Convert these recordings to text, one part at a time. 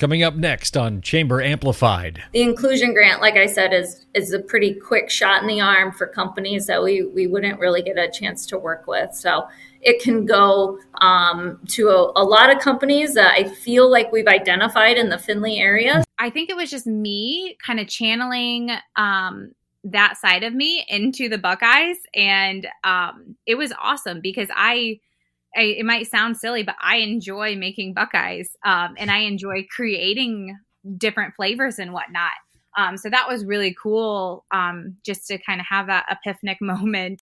Coming up next on Chamber Amplified. The inclusion grant, like I said, is is a pretty quick shot in the arm for companies that we, we wouldn't really get a chance to work with. So it can go um, to a, a, lot of companies that I feel like we've identified in the Findlay area. I think it was just me kind of channeling um, that side of me into the Buckeyes. And um, it was awesome because I I, it might sound silly, but I enjoy making Buckeyes um, and I enjoy creating different flavors and whatnot. Um, so that was really cool um, just to kind of have that epiphanic moment.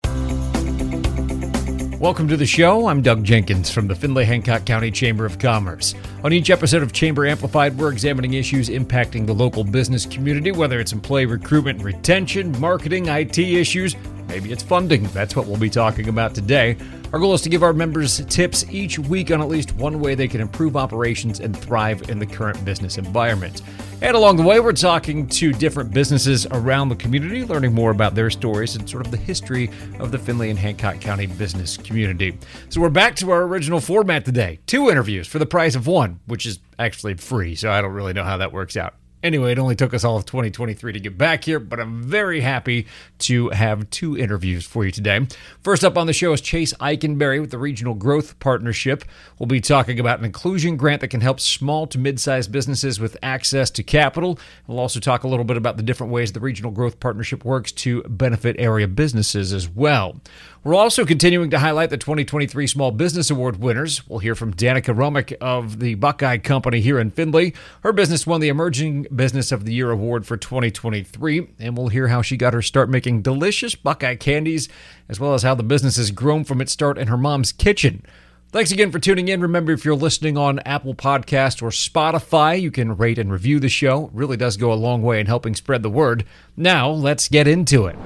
Welcome to the show. I'm Doug Jenkins from the Findlay Hancock County Chamber of Commerce. On each episode of Chamber Amplified, we're examining issues impacting the local business community, whether it's employee recruitment and retention, marketing, IT issues, maybe it's funding. That's what we'll be talking about today. Our goal is to give our members tips each week on at least one way they can improve operations and thrive in the current business environment. And along the way, we're talking to different businesses around the community, learning more about their stories and sort of the history of the Findlay and Hancock County business community. So we're back to our original format today two interviews for the price of one, which is actually free. So I don't really know how that works out. Anyway, it only took us all of 2023 to get back here, but I'm very happy to have two interviews for you today. First up on the show is Chase Eikenberry with the Regional Growth Partnership. We'll be talking about an inclusion grant that can help small to mid sized businesses with access to capital. We'll also talk a little bit about the different ways the Regional Growth Partnership works to benefit area businesses as well. We're also continuing to highlight the 2023 Small Business Award winners. We'll hear from Danika Romick of the Buckeye Company here in Findlay. Her business won the Emerging Business of the Year award for 2023, and we'll hear how she got her start making delicious Buckeye candies, as well as how the business has grown from its start in her mom's kitchen. Thanks again for tuning in. Remember, if you're listening on Apple Podcast or Spotify, you can rate and review the show. It really does go a long way in helping spread the word. Now, let's get into it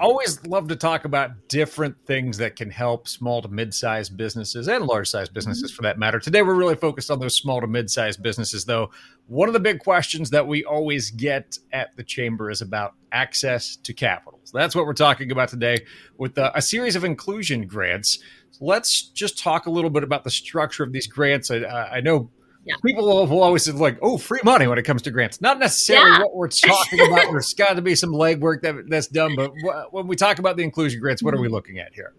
always love to talk about different things that can help small to mid-sized businesses and large-sized businesses mm-hmm. for that matter. Today we're really focused on those small to mid-sized businesses though. One of the big questions that we always get at the chamber is about access to capital. So that's what we're talking about today with a, a series of inclusion grants. So let's just talk a little bit about the structure of these grants. I, I know yeah. people will always say like, "Oh, free money" when it comes to grants. Not necessarily yeah. what we're talking about. There's got to be some legwork that that's done. But when we talk about the inclusion grants, what are we mm-hmm. looking at here?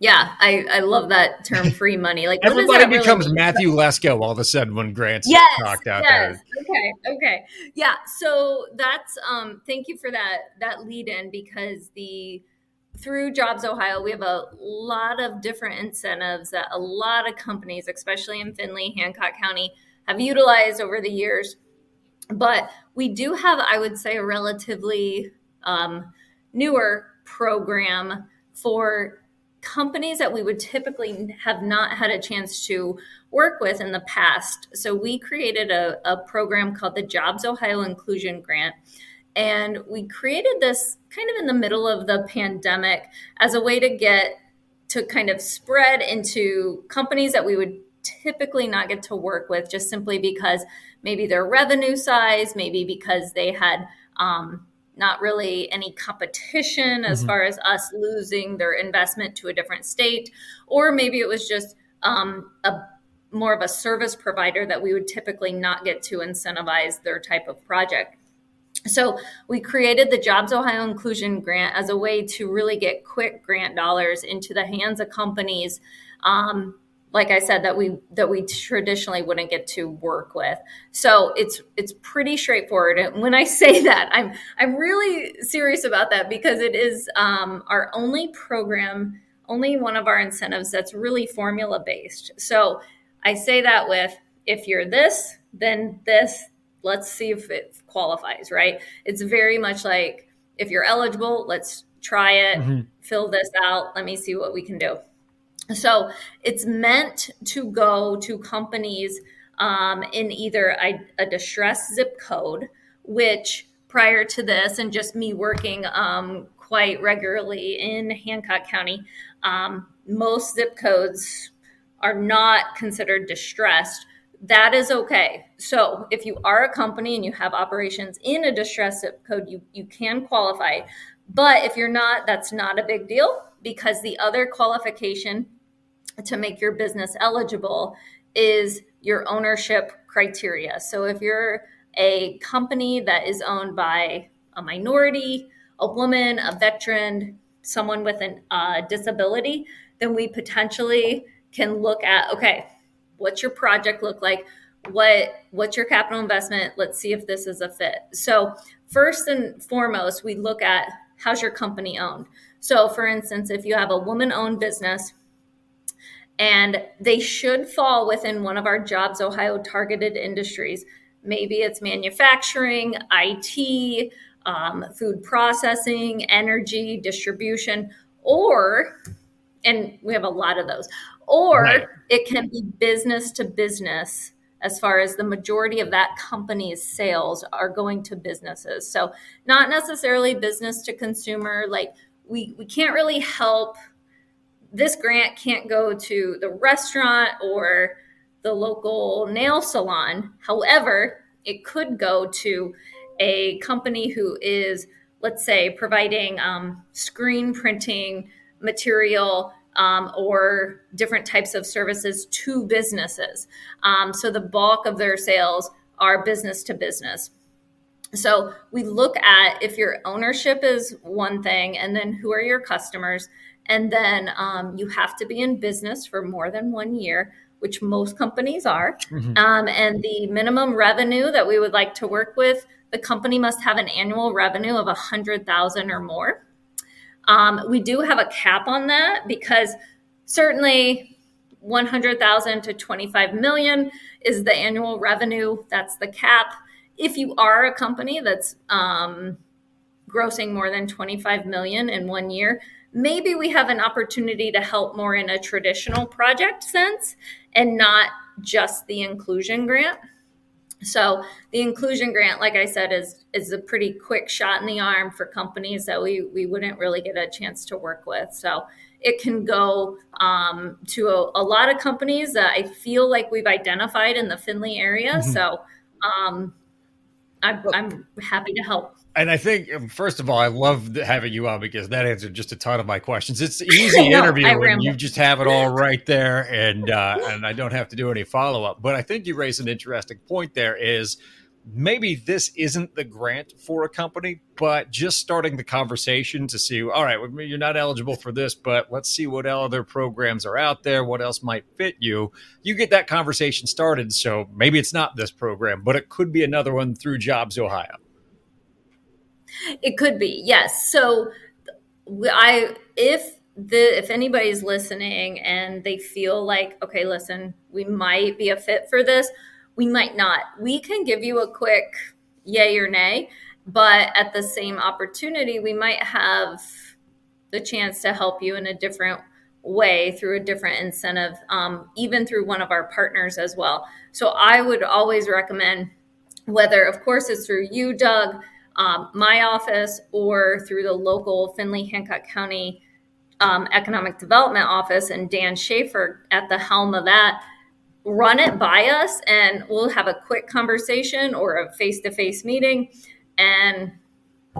Yeah, I, I love that term free money. Like everybody becomes really Matthew Lesko all of a sudden when grants yes, talked out yes. there. Okay, okay. Yeah, so that's um thank you for that that lead in because the through Jobs Ohio, we have a lot of different incentives that a lot of companies, especially in Findlay, Hancock County, have utilized over the years. But we do have, I would say, a relatively um, newer program for companies that we would typically have not had a chance to work with in the past. So we created a, a program called the Jobs Ohio Inclusion Grant and we created this kind of in the middle of the pandemic as a way to get to kind of spread into companies that we would typically not get to work with just simply because maybe their revenue size, maybe because they had um, not really any competition as mm-hmm. far as us losing their investment to a different state, or maybe it was just um, a more of a service provider that we would typically not get to incentivize their type of project. So we created the Jobs Ohio Inclusion Grant as a way to really get quick grant dollars into the hands of companies. Um, like I said, that we that we traditionally wouldn't get to work with. So it's it's pretty straightforward. And when I say that, I'm I'm really serious about that because it is um, our only program, only one of our incentives that's really formula based. So I say that with if you're this, then this, let's see if it qualifies, right? It's very much like if you're eligible, let's try it, mm-hmm. fill this out, let me see what we can do. So it's meant to go to companies um, in either a, a, distressed zip code, which prior to this, and just me working um, quite regularly in Hancock County, um, most zip codes are not considered distressed that is okay. So if you are a company and you have operations in a distress zip code, you, you can qualify. But if you're not, that's not a big deal because the other qualification to make your business eligible is your ownership criteria. So if you're a company that is owned by a minority, a woman, a veteran, someone with a uh, disability, then we potentially can look at okay, what's your project look like? What what's your capital investment? Let's see if this is a fit. So first and foremost, we look at how's your company owned. So for instance, if you have a woman-owned business and they should fall within one of our Jobs Ohio targeted industries. Maybe it's manufacturing, IT, um, food processing, energy, distribution, or, and we have a lot of those, or right. it can be business to business as far as the majority of that company's sales are going to businesses. So, not necessarily business to consumer, like we, we can't really help this grant can't go to the restaurant or the local nail salon. However, it could go to a company who is, let's say, providing um, screen printing material um, or different types of services to businesses. Um, so the bulk of their sales are business to business. So we look at if your ownership is one thing, and then who are your customers, and then um, you have to be in business for more than one year, which most companies are. Mm-hmm. Um, and the minimum revenue that we would like to work with, the company must have an annual revenue of a hundred thousand or more. Um, we do have a cap on that because certainly 100,000 to 25 million is the annual revenue. That's the cap. If you are a company that's um, grossing more than 25 million in one year, maybe we have an opportunity to help more in a traditional project sense and not just the inclusion grant. So the inclusion grant, like I said, is is a pretty quick shot in the arm for companies that we we wouldn't really get a chance to work with. So it can go um, to a, a, lot of companies that I feel like we've identified in the Findlay area. Mm-hmm. So um, I'm, I'm happy to help and I think um, first of all, I love having you on because that answered just a ton of my questions. It's easy no, interview when you just have it all right there, and uh, and I don't have to do any follow up. But I think you raise an interesting point. There is maybe this isn't the grant for a company, but just starting the conversation to see. All right, you're not eligible for this, but let's see what other programs are out there. What else might fit you? You get that conversation started. So maybe it's not this program, but it could be another one through Jobs Ohio. It could be, yes. So I if the if anybody's listening and they feel like, okay, listen, we might be a fit for this, we might not. We can give you a quick yay or nay, but at the same opportunity, we might have the chance to help you in a different way through a different incentive, um, even through one of our partners as well. So I would always recommend, whether of course it's through you, Doug, um, my office or through the local Findlay Hancock County um, Economic Development Office and Dan Schaefer at the helm of that, run it by us and we'll have a quick conversation or a face-to-face meeting and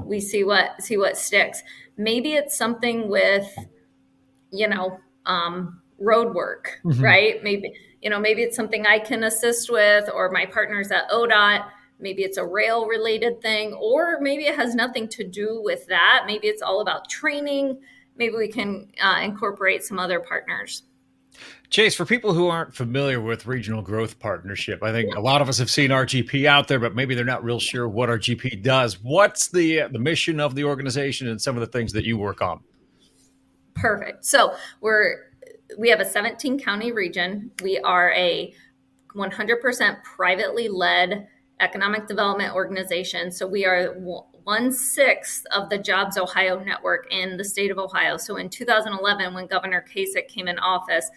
we see what see what sticks. Maybe it's something with, you know, um, road work, mm-hmm. right? Maybe you know maybe it's something I can assist with or my partners at ODOT maybe it's a rail related thing, or maybe it has nothing to do with that. Maybe it's all about training. Maybe we can uh, incorporate some other partners. Chase, for people who aren't familiar with Regional Growth Partnership, I think a lot of us have seen RGP out there, but maybe they're not real sure what RGP does. What's the the mission of the organization and some of the things that you work on? Perfect. So we're we have a 17 county region. We are a 100% privately led economic development organization. So we are one sixth of the Jobs Ohio network in the state of Ohio. So in 2011, when Governor Kasich came in office,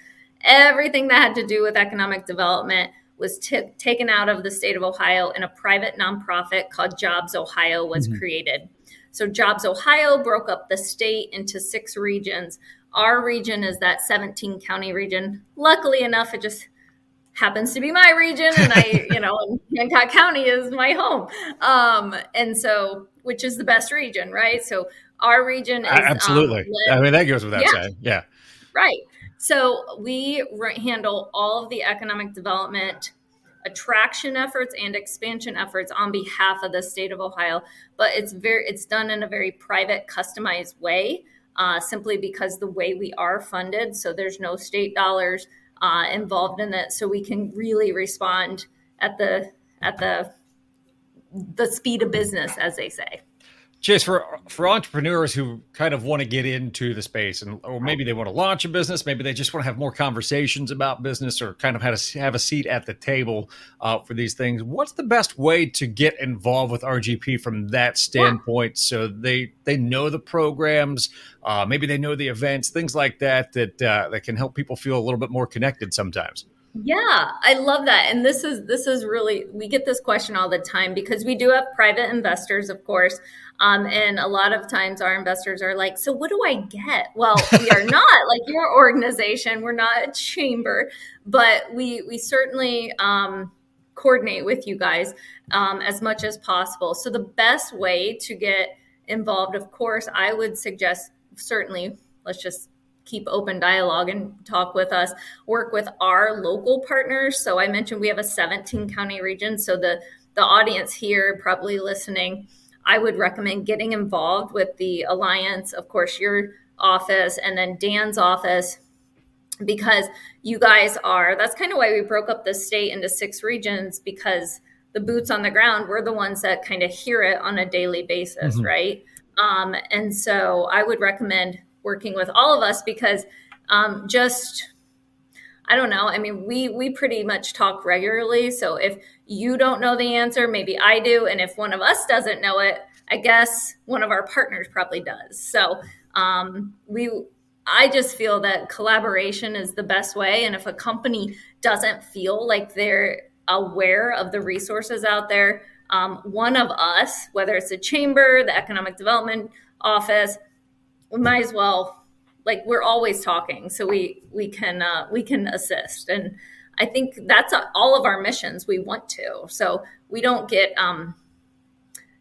everything that had to do with economic development was t- taken out of the state of Ohio and a private nonprofit called Jobs Ohio was mm-hmm. created. So Jobs Ohio broke up the state into six regions. Our region is that 17 county region. Luckily enough, it just happens to be my region and I, you know, Hancock County is my home. Um, and so, which is the best region, right? So our region is absolutely. Um, I mean, that goes without yeah. saying. Yeah. Right. So we re- handle all of the economic development attraction efforts and expansion efforts on behalf of the state of Ohio. But it's very it's done in a very private, customized way, uh, simply because the way we are funded. So there's no state dollars uh, involved in it, so we can really respond at the at the the speed of business, as they say. Chase, for for entrepreneurs who kind of want to get into the space, and or maybe they want to launch a business, maybe they just want to have more conversations about business, or kind of have a, have a seat at the table uh, for these things. What's the best way to get involved with RGP from that standpoint, so they they know the programs, uh, maybe they know the events, things like that, that uh, that can help people feel a little bit more connected sometimes. Yeah, I love that. And this is this is really we get this question all the time because we do have private investors, of course. Um, and a lot of times our investors are like, so what do I get? Well, we are not like your organization. We're not a chamber, but we we certainly um, coordinate with you guys um, as much as possible. So the best way to get involved, of course, I would suggest certainly let's just keep open dialogue and talk with us work with our local partners so i mentioned we have a 17 county region so the the audience here probably listening i would recommend getting involved with the alliance of course your office and then dan's office because you guys are that's kind of why we broke up the state into six regions because the boots on the ground we're the ones that kind of hear it on a daily basis mm-hmm. right um, and so i would recommend working with all of us because um, just I don't know. I mean, we we pretty much talk regularly. So if you don't know the answer, maybe I do, and if one of us doesn't know it, I guess one of our partners probably does. So um, we. I just feel that collaboration is the best way. And if a company doesn't feel like they're aware of the resources out there, um, one of us, whether it's a chamber, the economic development office, we might as well like we're always talking so we we can uh, we can assist. And i think that's a, all of our missions we want to. So we don't get um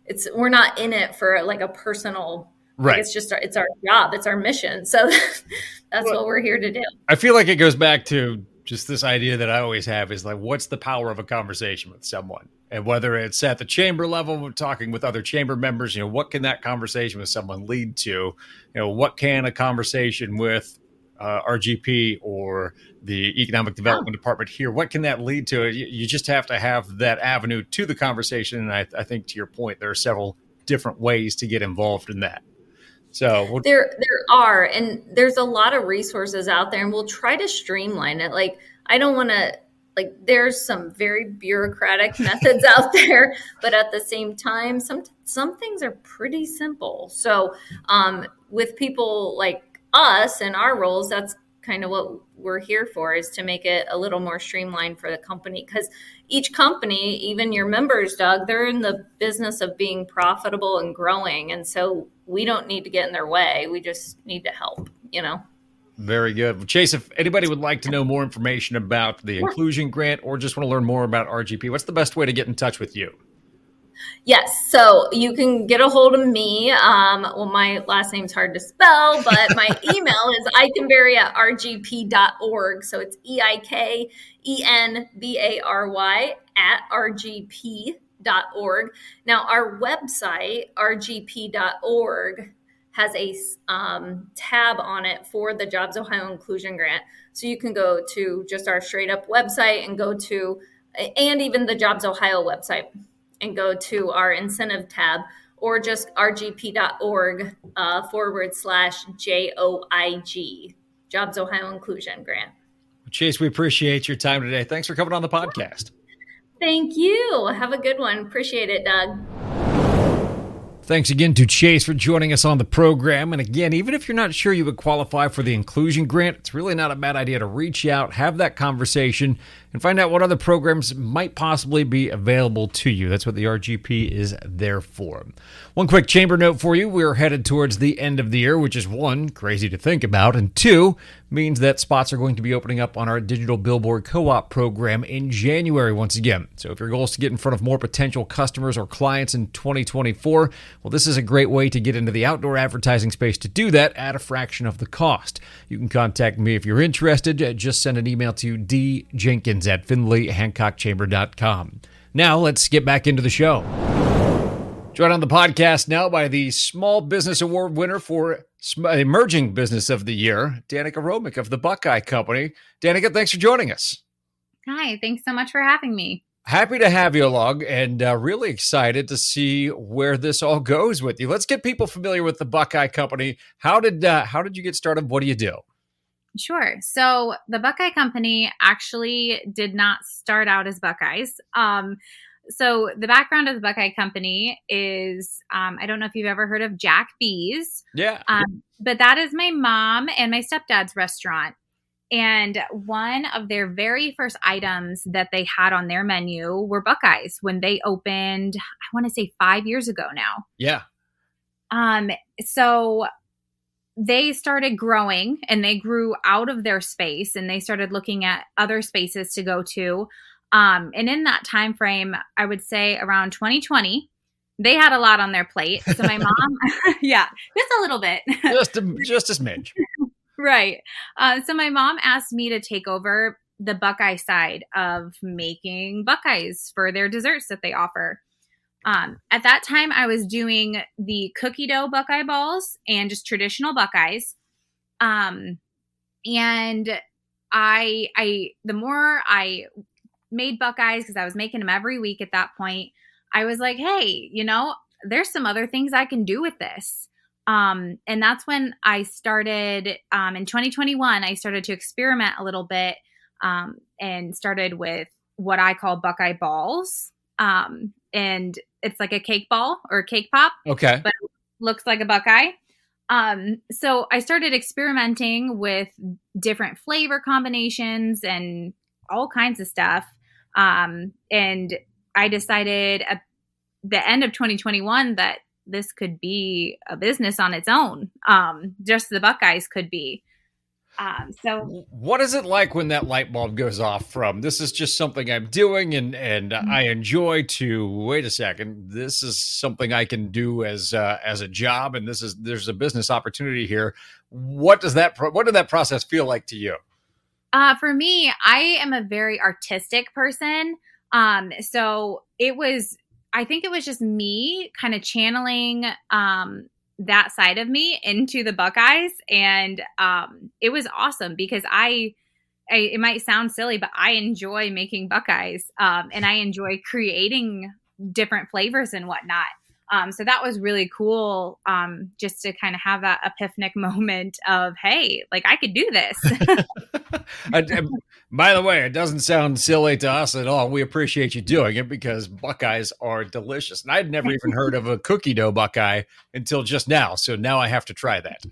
it's we're not in it for like a personal right. like it's just our, it's our job it's our mission. So that's well, what we're here to do. I feel like it goes back to just this idea that I always have is like, what's the power of a conversation with someone? And whether it's at the chamber level, talking with other chamber members, you know, what can that conversation with someone lead to? You know, what can a conversation with uh, RGP or the Economic Development Department here, what can that lead to? You, you, just have to have that avenue to the conversation. And I, I think to your point, there are several different ways to get involved in that. So we'll- there there are, and there's a lot of resources out there, and we'll try to streamline it. Like I don't want to like there's some very bureaucratic methods out there but at the same time some some things are pretty simple. So um, with people like us and our roles that's kind of what we're here for is to make it a little more streamlined for the company. Because each company even your members doug they're in the business of being profitable and growing and so we don't need to get in their way. We just need to help you know very good. Well, Chase, if anybody would like to know more information about the inclusion grant or just want to learn more about RGP, what's the best way to get in touch with you? Yes, so you can get a hold of me. Um, well, my last name's hard to spell, but my email is eikenbary at rgp.org. So it's E I K E N B A R Y at rgp.org. Now, our website, rgp.org, has a um, tab on it for the Jobs Ohio Inclusion Grant. So you can go to just our straight up website and go to, and even the Jobs Ohio website and go to our incentive tab or just rgp.org uh, forward slash JOIG, Jobs Ohio Inclusion Grant. Chase, we appreciate your time today. Thanks for coming on the podcast. Thank you. Have a good one. Appreciate it, Doug. Thanks again to Chase for joining us on the program. And again, even if you're not sure you would qualify for the inclusion grant, it's really not a bad idea to reach out, have that conversation, and find out what other programs might possibly be available to you. That's what the RGP is there for. One quick chamber note for you we're headed towards the end of the year, which is one, crazy to think about, and two, means that spots are going to be opening up on our digital billboard co op program in January once again. So if your goal is to get in front of more potential customers or clients in 2024, well, this is a great way to get into the outdoor advertising space to do that at a fraction of the cost. You can contact me if you're interested. Uh, just send an email to djenkins at findlayhancockchamber.com. Now let's get back into the show. Joined on the podcast now by the Small Business Award winner for Emerging Business of the Year, Danika Romick of the Buckeye Company. Danika, thanks for joining us. Hi, thanks so much for having me. Happy to have you along and uh, really excited to see where this all goes with you. Let's get people familiar with the Buckeye Company. How did uh, how did you get started? What do you do? Sure. So the Buckeye Company actually did not start out as Buckeyes. Um, so the background of the Buckeye Company is um, I don't know if you've ever heard of Jack B's. Yeah. Um, but that is my mom and my stepdad's restaurant. And one of their very first items that they had on their menu were Buckeyes when they opened, I want to say five years ago now. Yeah. Um, so they started growing and they grew out of their space and they started looking at other spaces to go to. Um, and in that time frame, I would say around 2020, they had a lot on their plate. So my mom, yeah, just a little bit, just a, just a smidge, right? Uh, so my mom asked me to take over the Buckeye side of making Buckeyes for their desserts that they offer. Um, at that time, I was doing the cookie dough Buckeye balls and just traditional Buckeyes. Um, and I, I, the more I made Buckeyes because I was making them every week at that point. I was like, hey, you know, there's some other things I can do with this. Um, and that's when I started um, in 2021. I started to experiment a little bit um, and started with what I call Buckeye balls. Um, and it's like a cake ball or a cake pop. Okay. But looks like a Buckeye. Um, so I started experimenting with different flavor combinations and all kinds of stuff. Um, and I decided at the end of 2021 that this could be a business on its own. Um, just the Buckeyes could be. Um, so what is it like when that light bulb goes off from this is just something I'm doing and and mm-hmm. I enjoy to wait a second this is something I can do as uh, as a job and this is there's a business opportunity here what does that pro- what did that process feel like to you uh, for me, I am a very artistic person. Um, so it was, I think it was just me kind of channeling um, that side of me into the Buckeyes. And um, it was awesome because I, I, it might sound silly, but I enjoy making Buckeyes um, and I enjoy creating different flavors and whatnot. Um, so that was really cool um, just to kind of have that epiphanic moment of, hey, like I could do this. by the way, it doesn't sound silly to us at all. We appreciate you doing it because Buckeyes are delicious. And I'd never even heard of a cookie dough Buckeye until just now. So now I have to try that.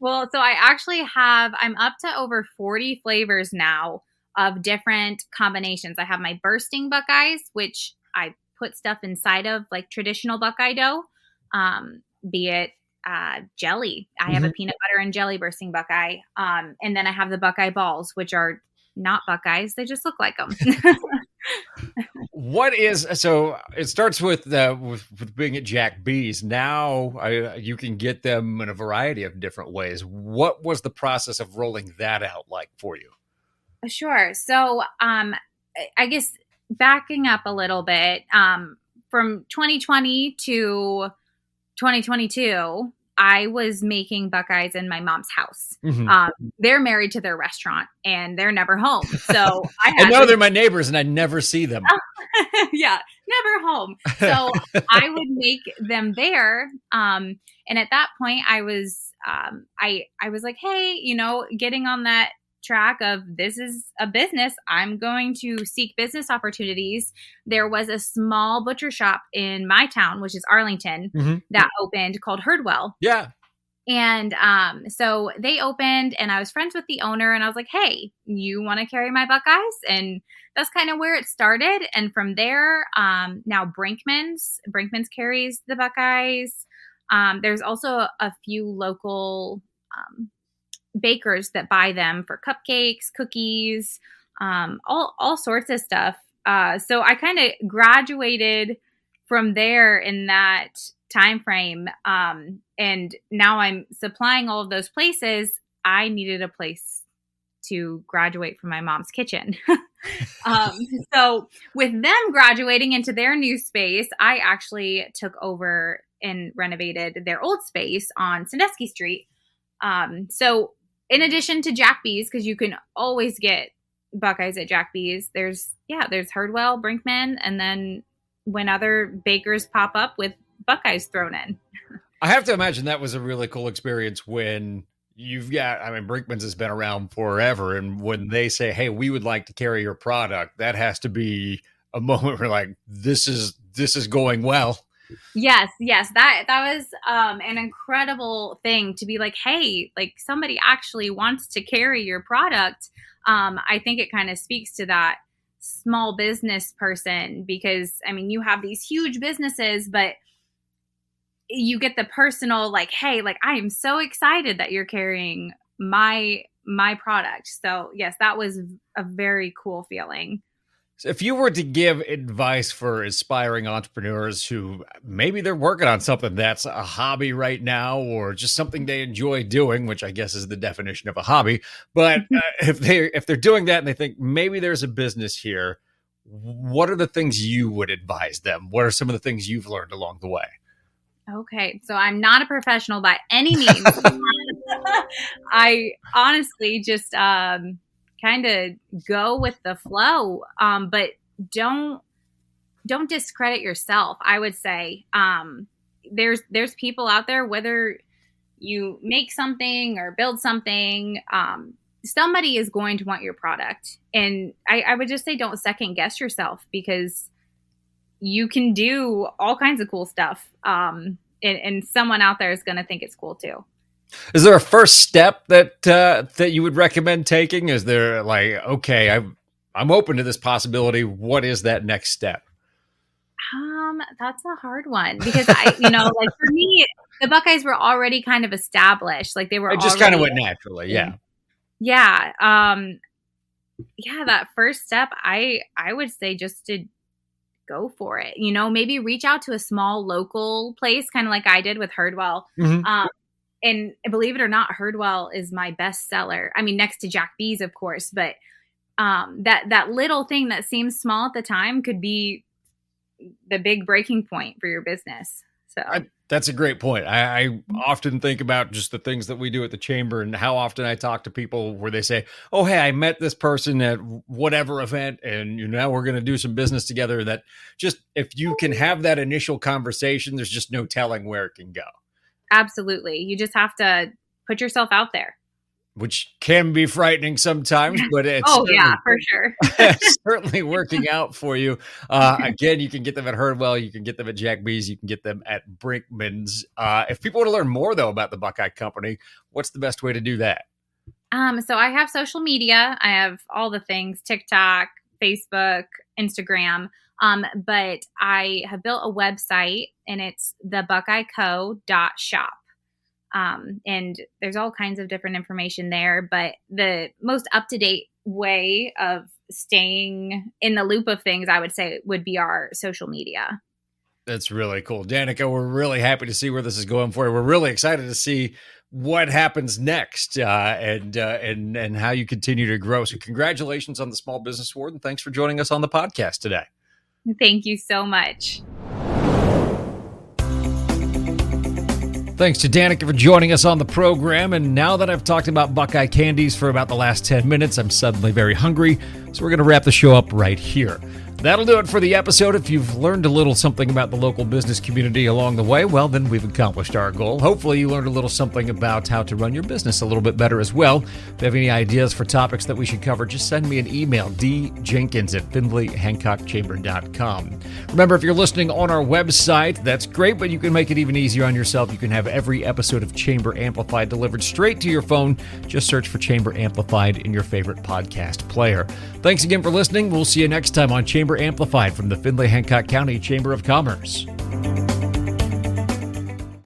Well, so I actually have, I'm up to over 40 flavors now of different combinations. I have my bursting Buckeyes, which I put stuff inside of like traditional Buckeye dough, um, be it uh, jelly. I have mm-hmm. a peanut butter and jelly bursting Buckeye. Um, and then I have the Buckeye balls, which are not Buckeyes. They just look like them. what is so? It starts with, uh, with, with being at Jack B's. Now I, you can get them in a variety of different ways. What was the process of rolling that out like for you? Sure. So, um, I guess backing up a little bit, um, from 2020 to 2022, I was making Buckeyes in my mom's house. Mm-hmm. Um, they're married to their restaurant and they're never home. So I, I know to- they're my neighbors and I never see them. yeah, never home. So I would make them there. Um, and at that point, I was, um, I, I was like, hey, you know, getting on that track of this is a business. I'm going to seek business opportunities. There was a small butcher shop in my town, which is Arlington, mm-hmm. that opened called Herdwell. Yeah. And um, so they opened, and I was friends with the owner, and I was like, "Hey, you want to carry my Buckeyes?" And that's kind of where it started. And from there, um, now Brinkman's Brinkman's carries the Buckeyes. Um, there's also a few local um, bakers that buy them for cupcakes, cookies, um, all all sorts of stuff. Uh, so I kind of graduated from there in that time frame, um, and now I'm supplying all of those places. I needed a place to graduate from my mom's kitchen. um, so with them graduating into their new space, I actually took over and renovated their old space on Sandusky Street. Um, so in addition to Jack B's, because you can always get Buckeyes at Jack B's, there's yeah, there's Herdwell, Brinkman, and then when other bakers pop up with Buckeyes thrown in. I have to imagine that was a really cool experience when you've got i mean brinkman's has been around forever and when they say hey we would like to carry your product that has to be a moment where like this is this is going well yes yes that that was um an incredible thing to be like hey like somebody actually wants to carry your product. Um i think it kind of speaks to that small business person because i mean you have these huge businesses but you get the personal like hey like i am so excited that you're carrying my my product. So yes that was a very cool feeling so if you were to give advice for aspiring entrepreneurs who maybe they're working on something that's a hobby right now or just something they enjoy doing which i guess is the definition of a hobby but uh, if they if they're doing that and they think maybe there's a business here what are the things you would advise them what are some of the things you've learned along the way Okay, so I'm not a professional by any means. I honestly just um, kind of go with the flow, um, but don't don't discredit yourself. I would say um, there's there's people out there whether you make something or build something, um, somebody is going to want your product, and I, I would just say don't second guess yourself because you can do all kinds of cool stuff. Um, and, and someone out there is going to think it's cool too. Is there a first step that uh, that you would recommend taking? Is there like, okay, I'm I'm open to this possibility. What is that next step? Um, that's a hard one because I, you know, like for me, the Buckeyes were already kind of established. Like they were. It just kind of went naturally, yeah. Yeah. Um. Yeah, that first step, I I would say just to go for it. You know, maybe reach out to a small local place, kind of like I did with Herdwell. Mm-hmm. Um, and believe it or not, Herdwell is my best seller. I mean, next to Jack B's, of course, but um, that that little thing that seems small at the time could be the big breaking point for your business. So I, that's a great point. I, I, often think about just the things that we do at the chamber and how often I talk to people where they say, "Oh, hey, I met this person at whatever event, and you know, now we're going to do some business together." That just if you can have that initial conversation, there's just no telling where it can go. Absolutely, you just have to put yourself out there which can be frightening sometimes, but it's oh yeah, for sure, certainly working out for you. Uh, again, you can get them at Herdwell, you can get them at Jack B's, you can get them at Brinkman's. Uh, if people want to learn more though about the Buckeye Company, what's the best way to do that? Um, so I have social media. I have all the things: TikTok, Facebook, Instagram. Um, but I have built a website, and it's thebuckeyeco.shop. Um, and there's all kinds of different information there, but the most up to date way of staying in the loop of things, I would say, would be our social media. That's really cool. Danika, we're really happy to see where this is going for you. We're really excited to see what happens next uh, and uh, and and how you continue to grow. So, congratulations on the Small Business Award, and thanks for joining us on the podcast today. Thank you so much. Thanks to Danika for joining us on the program. And now that I've talked about Buckeye candies for about the last 10 minutes, I'm suddenly very hungry. So we're going to wrap the show up right here. That'll do it for the episode. If you've learned a little something about the local business community along the way, well, then we've accomplished our goal. Hopefully, you learned a little something about how to run your business a little bit better as well. If you have any ideas for topics that we should cover, just send me an email, djenkins at findlayhancockchamber.com. Remember, if you're listening on our website, that's great, but you can make it even easier on yourself. You can have every episode of Chamber Amplified delivered straight to your phone. Just search for Chamber Amplified in your favorite podcast player. Thanks again for listening. We'll see you next time on Chamber Amplified from the Findlay Hancock County Chamber of Commerce.